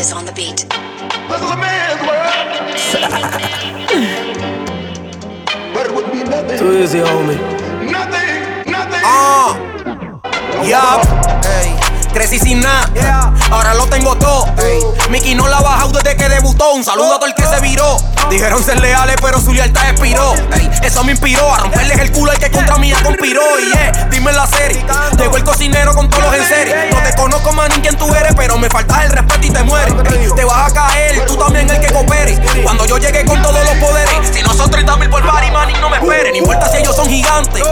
is on the beat. This is a man's world. but it would be nothing. Too easy, homie. Nothing, nothing. Ah. Crecí sin nada, ahora lo tengo todo. ey. Mickey no la ha bajado desde que debutó. Un saludo a todo el que se viró. Dijeron ser leales, pero su lealtad expiró. Eso me inspiró a romperles el culo al que contra mí conspiró. Y yeah, dime la serie. Llegó el cocinero con todos los en serie. No te conozco más ni quién tú eres, pero me faltas el respeto y te mueres. Te vas a caer, tú también el que coopere. Cuando yo llegue con todos los poderes, si no son 30 mil por party, man, y no me esperen. No importa si ellos son gigantes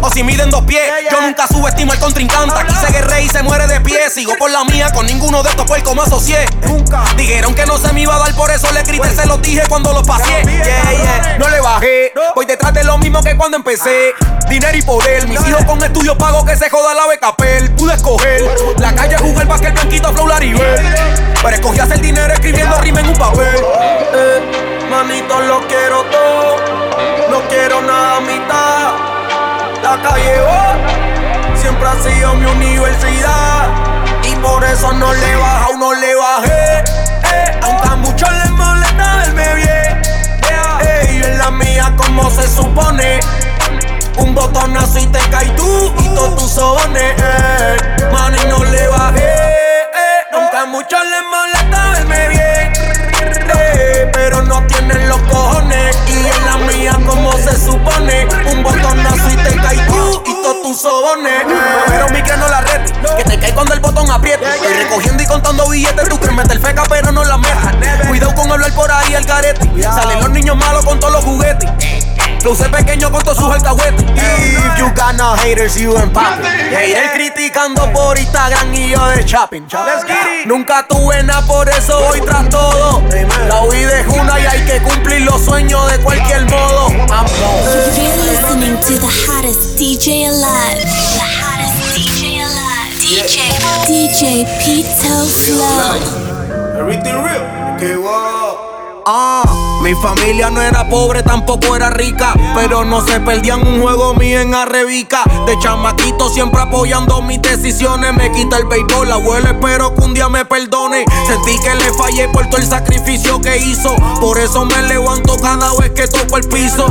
o si miden dos pies. Yo nunca subestimo al contrincante. Aquí se guerre y se muere de pie. Sigo por la mía, con ninguno de estos puercos me asocié. Nunca. Dijeron que no se me iba a dar, por eso le grité, se los dije cuando los pasé. Yeah, yeah. No le bajé. Voy detrás de lo mismo que cuando empecé. Dinero y poder. Mis hijos con estudios pago que se joda la becapel. Pude escoger la calle, jugar basquet, blanquito, flow, laribel. Pero escogí hacer dinero escribiendo rima en un papel. Eh, manito, lo quiero todo. No quiero nada a mitad. La calle oh, siempre ha sido mi universidad. Y por eso no le baja, no le bajé. Eh, aunque a muchos les molesta verme bien. Eh, y en la mía, como se supone. Un botonazo y te caes tú y todos tus sones. Eh, y no le bajé. Eh, aunque a muchos les tus sobones. Pero mi que no la red, que te cae cuando el botón aprieta. Estoy recogiendo y contando billetes. Tú crees meter feca, pero no la metas. Cuidado con hablar por ahí al carete. Salen los niños malos con todos los juguetes. Luce pequeño con todos sus alcahuetes. If you got no haters, you ain't poppin'. Hater criticando por Instagram y yo de shopping. Nunca tuve nada, por eso voy tras todo. La vida es una y hay que cumplir los sueños de cualquier modo. I'm You're listening to the hottest DJ alive. DJ. DJ Pito Flow. Everything real. Que wow. Ah, mi familia no era pobre, tampoco era rica. Pero no se perdían un juego mío en Arrebica. De chamaquito siempre apoyando mis decisiones. Me quita el béisbol, abuelo, espero que un día me perdone. Sentí que le fallé por todo el sacrificio que hizo. Por eso me levanto cada vez que toco el piso.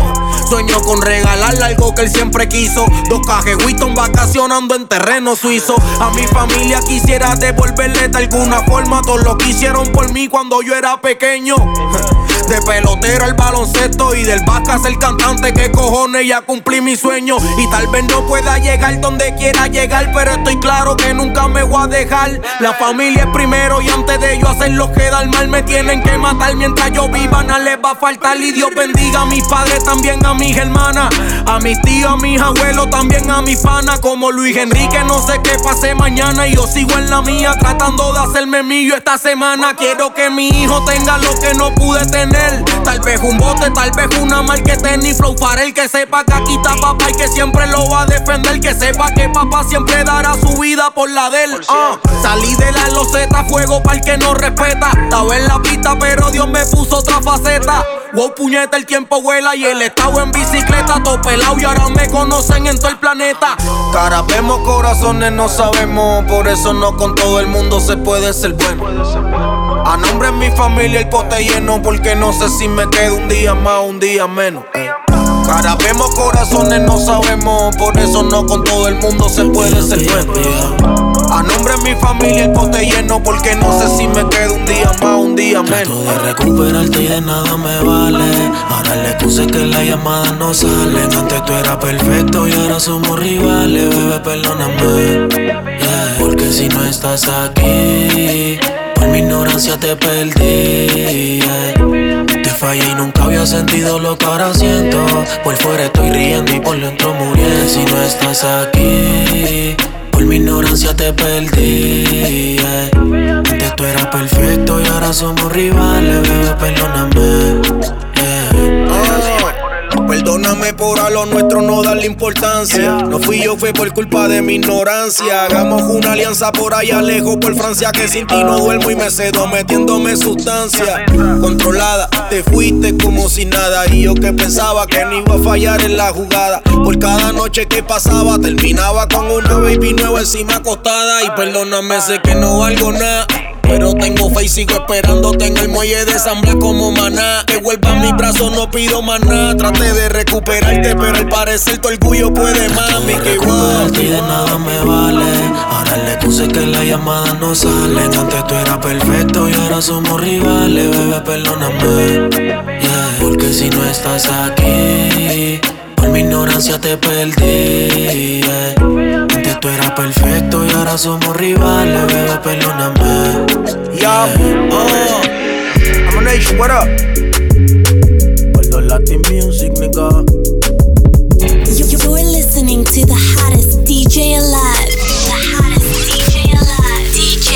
Sueño con regalarle algo que él siempre quiso. Dos cajes Winston vacacionando en terreno suizo. A mi familia quisiera devolverle de alguna forma todo lo que hicieron por mí cuando yo era pequeño. De pelotero al baloncesto y del básquet el cantante. Que cojones ya cumplí mi sueño. Y tal vez no pueda llegar donde quiera llegar. Pero estoy claro que nunca me voy a dejar. La familia es primero y antes de yo hacerlos quedar mal. Me tienen que matar mientras yo viva. Nada les va a faltar. Y Dios bendiga a mis padres, también a mis hermanas. A mis tíos, a mis abuelos, también a mis panas. Como Luis Enrique, no sé qué pase mañana. Y yo sigo en la mía tratando de hacerme mío esta semana. Quiero que mi hijo tenga lo que no pude tener. Tal vez un bote, tal vez una marca tenis flow para el que sepa que aquí está papá y que siempre lo va a defender. Que sepa que papá siempre dará su vida por la de él. Ah, salí de la loseta, fuego para el que no respeta. Estaba en la pista, pero Dios me puso otra faceta. Wow, puñeta, el tiempo vuela y el estado en bicicleta, todo pelado y ahora me conocen en todo el planeta. Cara, vemos corazones, no sabemos, por eso no con todo el mundo se puede ser bueno. A nombre de mi familia el pote lleno, porque no sé si me quedo un día más o un día menos. Cara, vemos corazones, no sabemos, por eso no con todo el mundo se puede ser bueno. A nombre de mi familia el pote lleno, porque no sé si me quedo un día más o un día menos. Trato de recuperarte y de nada me vale. Ahora le puse que las llamadas no salen. Antes tú eras perfecto y ahora somos rivales, bebé, perdóname. Yeah, Porque si no estás aquí, por mi ignorancia te perdí. Te fallé y nunca había sentido lo que ahora siento. Por fuera estoy riendo y por dentro muriendo. Si no estás aquí, por mi ignorancia te perdí. Antes tú eras perfecto y ahora somos rivales, bebé, perdóname. yeah. Ah, Perdóname por a lo nuestro importancia. No fui yo, fue por culpa de mi ignorancia. Hagamos una alianza por allá lejos, por Francia, que sin ti no duermo y me cedo metiéndome sustancia. Controlada, te fuiste como si nada. Y yo que pensaba que no iba a fallar en la jugada. Por cada noche que pasaba, terminaba con una baby nueva encima acostada. Y perdóname, sé que no valgo nada. Pero tengo fe y sigo esperándote en el muelle de San Blas como maná. Que vuelva a mi brazo, no pido nada. Traté de recuperarte, pero al parecer tu orgullo puede, mami. Que igual. de nada me vale. Ahora le puse que las llamadas no salen. Antes tú eras perfecto y ahora somos rivales, bebé, perdóname. Yeah, porque si no estás aquí, por mi ignorancia te perdí. Antes tú eras perfecto y ahora somos rivales, bebé, perdóname. Yeah, oh. I'm a nation, what up? Por Latin Music, nigga. You're listening to the hottest DJ alive. The hottest DJ alive. DJ,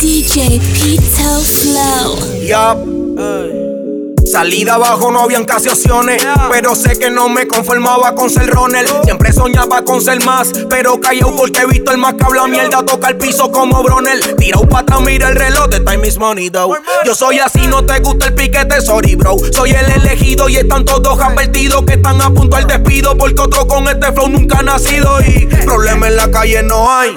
DJ Pito Flow. Yup. Salida abajo no habían casi opciones, pero sé que no me conformaba con ser Ronald. Siempre soñaba con ser más, pero callado porque he visto el más que habla mierda, toca el piso como Bronel. Tira un pata, mira el reloj de time is money though. Yo soy así, no te gusta el piquete, sorry bro. Soy el elegido y están todos advertidos que están a punto al despido, porque otro con este flow nunca ha nacido y problema en la calle no hay.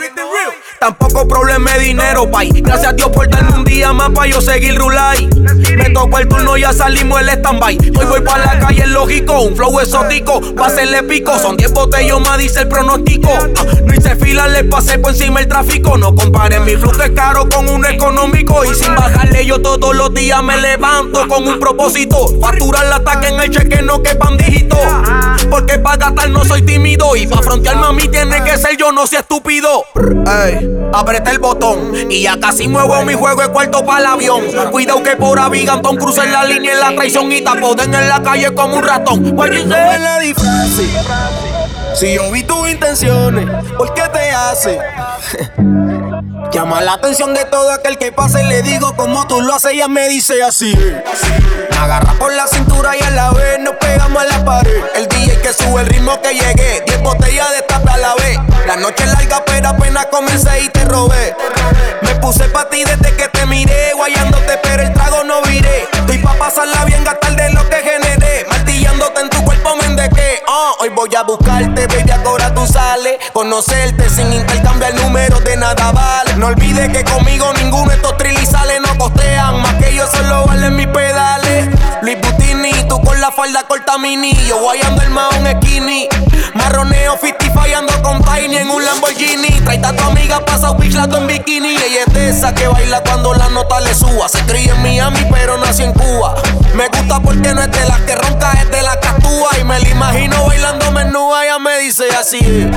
Tampoco problema de dinero, pay. Gracias a Dios por darme un día más pa' yo seguir rulay. Me tocó el turno, ya salimos el stand-by. Hoy voy pa' la calle, lógico. Un flow exótico, pa' hacerle pico. Son 10 botellos más, dice el pronóstico. Ah, no hice fila, le pasé por encima el tráfico. No comparen mi flujo es caro con un económico. Y sin bajarle, todos los días me levanto con un propósito. Facturar la ataque en el cheque, no quepan dígitos. Porque pa' gastar no soy tímido. Y pa' frontearme a mí tiene que ser yo, no sea estúpido. Ey. El botón y ya casi muevo mi juego de cuarto para el avión. Cuidado que por Avigantón cruce la línea en la traición y tapoden en la calle como un ratón. Si yo vi tus intenciones, ¿por qué te hace? Llama la atención de todo aquel que pase. Le digo como tú lo haces, ella me dice así. Me agarra por la cintura y a la vez nos pegamos a la pared. El DJ que sube el ritmo que llegué. Diez botellas de tapa a la vez. La noche es larga, pero apenas comencé y te robé. Me puse pa' ti desde que te miré, guayándote, pero el trago no viré. Estoy pa' pasarla bien, gastar hoy voy a buscarte, baby, ahora tú sales. Conocerte sin intercambiar números de nada vale. No olvides que conmigo ninguno de estos trilizales no costean. Más que yo solo valen mis pedales. Luis Butini, tú con la falda corta mini. Yo guayando el maón skinny. Marroneo 50 fallando con Tiny en un Lamborghini. Traita a tu amiga pasa un lato en bikini. Ella es de esa que baila cuando la nota le suba. Se cría en Miami, pero nació en Cuba. Me gusta porque no es de las que ronca, es de la que Y me la imagino bailando menúa. Ella me dice así.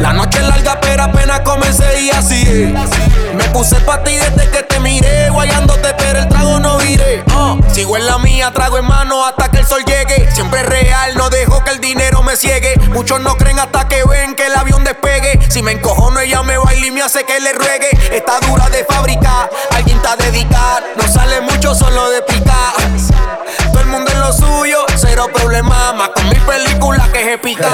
La noche es larga, pero apenas comencé y así. Me puse pa' ti desde que te miré, guayándote, pero el trago no viré. Ah, sigo en la mía, trago en mano hasta que el sol llegue. Siempre real, no dejo que el dinero me ciegue. Muchos no creen hasta que ven que el avión despegue. Si me encojono, ella me baila y me hace que le ruegue. Está dura de fábrica, alguien está dedicar. No sale mucho solo de picar. Lo suyo, cero problema. Más con mi película que es pica.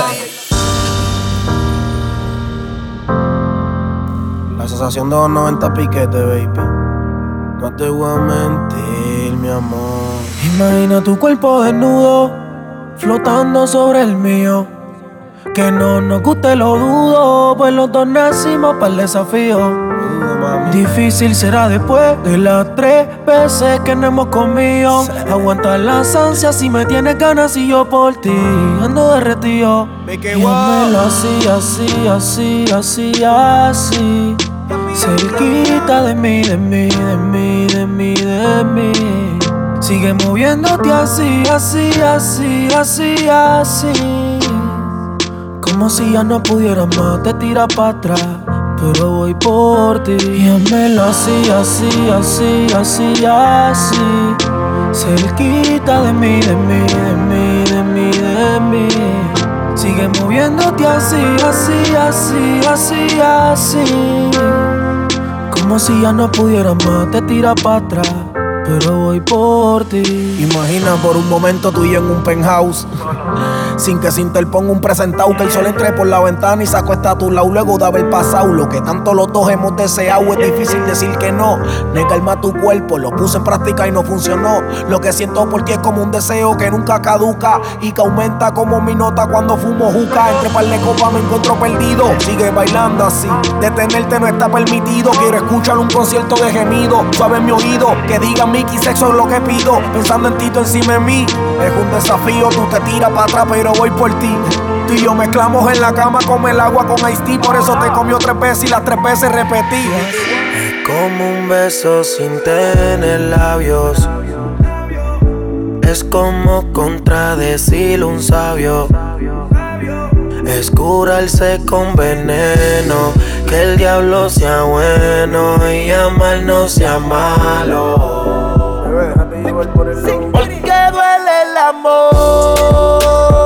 La sensación de los 90 piquete, baby. No te voy a mentir, mi amor. Imagina tu cuerpo desnudo, flotando sobre el mío. Que no nos guste lo dudo, pues los dos nacimos para el desafío. Difícil será después de las tres veces que no hemos comido. Aguantar las ansias si me tienes ganas y yo por ti ando derretido. Y wow. házmelo así, así, así, así, así. Cerquita de mí, de mí, de mí, de mí, de mí. Sigue moviéndote así, así, así, así, así. Como si ya no pudieras más, te tira para atrás. Pero voy por ti. Y házmelo así, así, así, así, así. Cerquita de mí, de mí, de mí, de mí, de mí. Sigue moviéndote así, así, así, así, así. Como si ya no pudieras más, te tira para atrás. Pero voy por ti. Imagina por un momento tú y yo en un penthouse. Sin que se interponga un presentado que el sol entre por la ventana y saco esta tu lado luego de haber pasado lo que tanto los dos hemos deseado. Es difícil decir que no. Negar más tu cuerpo, lo puse en práctica y no funcionó. Lo que siento por ti es como un deseo que nunca caduca y que aumenta como mi nota cuando fumo juca. Entre par de copas me encuentro perdido. Sigue bailando así. Detenerte no está permitido. Quiero escuchar un concierto de gemido. Suave en mi oído. Que diga Mickey, sexo es lo que pido. Pensando en ti, tú encima de mí. Es un desafío. Tú te tiras para atrás, pero voy por ti. Tú y yo mezclamos en la cama como el agua con Ice. Por eso te comió tres veces y las tres veces repetí. Es como un beso sin tener labios. Es como contradecir un sabio. Es curarse con veneno. Que el diablo sea bueno y amar no sea malo. Porque duele el amor,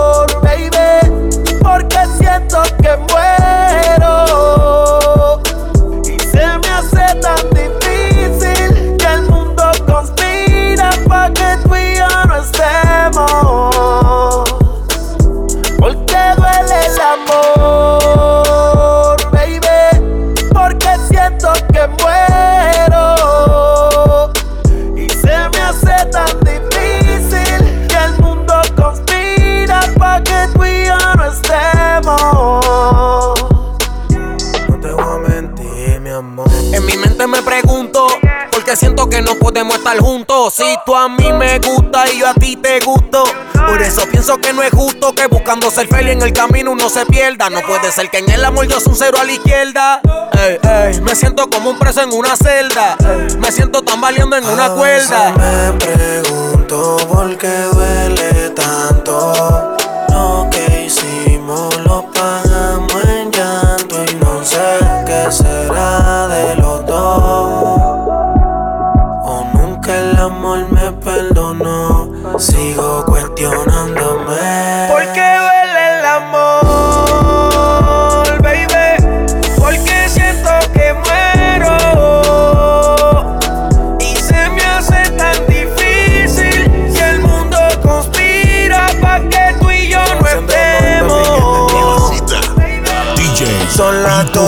estar juntos. Si tú a mí me gusta y yo a ti te gusto. Por eso pienso que no es justo que buscando ser feliz en el camino uno se pierda. No puede ser que en el amor yo soy un cero a la izquierda. Ey, ey, me siento como un preso en una celda. Me siento tambaleando en una cuerda. Me pregunto por qué duele tanto.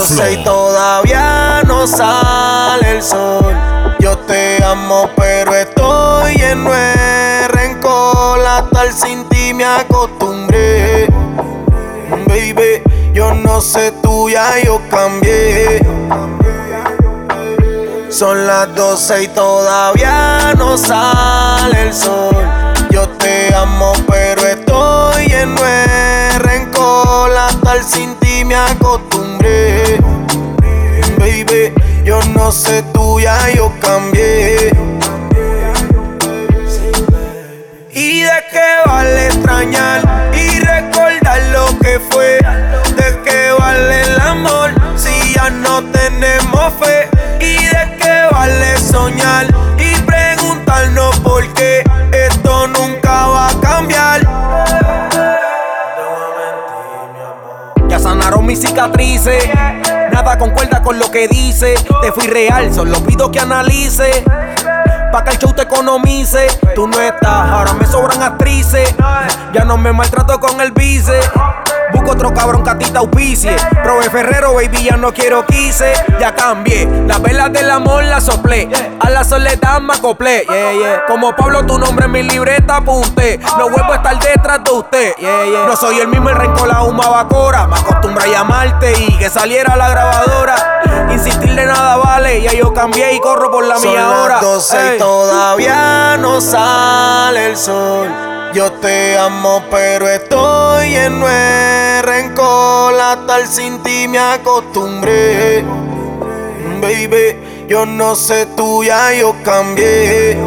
12 y todavía no sale el sol. Yo te amo, pero estoy en de rencor. A estar sin ti me acostumbré. Baby, yo no sé tú, ya yo cambié. Son las 12 y todavía no sale el sol. Yo te amo, pero estoy en de rencor. A estar sin ti me acostumbré. Yo no sé tú, ya yo cambié. ¿Y de qué vale extrañar y recordar lo que fue? ¿De qué vale el amor si ya no tenemos fe? ¿Y de qué vale soñar y preguntarnos por qué esto nunca va a cambiar? Ya sanaron mis cicatrices. Concuerda con lo que dice. Te fui real, solo pido que analice. Pa' que el show te economice. Tú no estás, ahora me sobran actrices. Ya no me maltrato con el vice. Busco otro cabrón que a ti te auspicie. Prove Ferrero, baby, ya no quiero quise. Ya cambié. Las velas del amor las soplé. A la soledad me acoplé. Yeah, yeah. Como Pablo, tu nombre en mi libreta apunté. No vuelvo a estar detrás de usted. Yeah, yeah. No soy el mismo, el rencor, la huma bacora. Me acostumbro a llamarte y que saliera la grabadora. Insistir de nada vale. Ya yo cambié y corro por la Son mía las hora. 12 y todavía no sale el sol. Yo te amo, pero estoy en de rencor. A estar sin ti me acostumbré. Baby, yo no sé tú, ya yo cambié.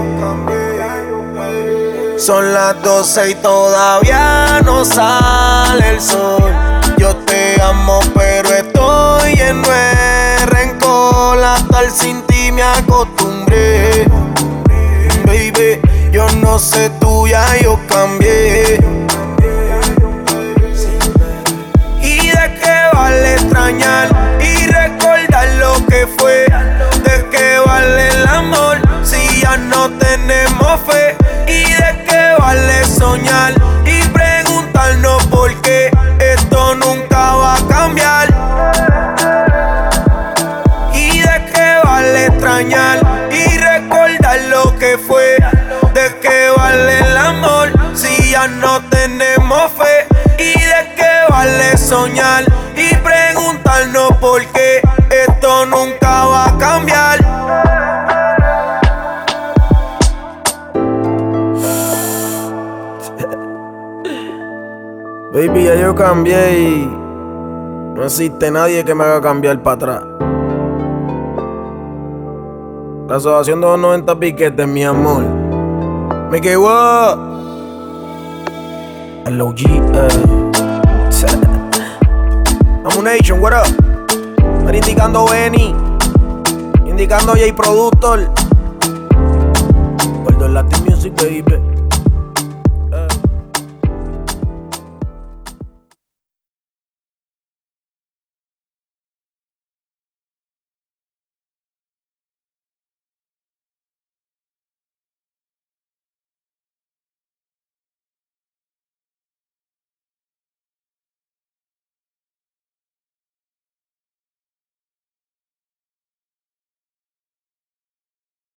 Son las 12 y todavía no sale el sol. Yo te amo, pero estoy en de rencor. A estar sin ti me acostumbré. Baby, yo no sé yo cambié. ¿Y de qué vale extrañar y recordar lo que fue? ¿De qué vale el amor si ya no tenemos fe? ¿Y de qué vale soñar? Soñar y preguntarnos por qué esto nunca va a cambiar. Baby, ya yo cambié y no existe nadie que me haga cambiar para atrás. La asociación de los 90 piquetes, mi amor. Me quedó. El Eh. Nation, what up? Estoy indicando Benny. Indicando J Productor. Gordo Latin Music, baby.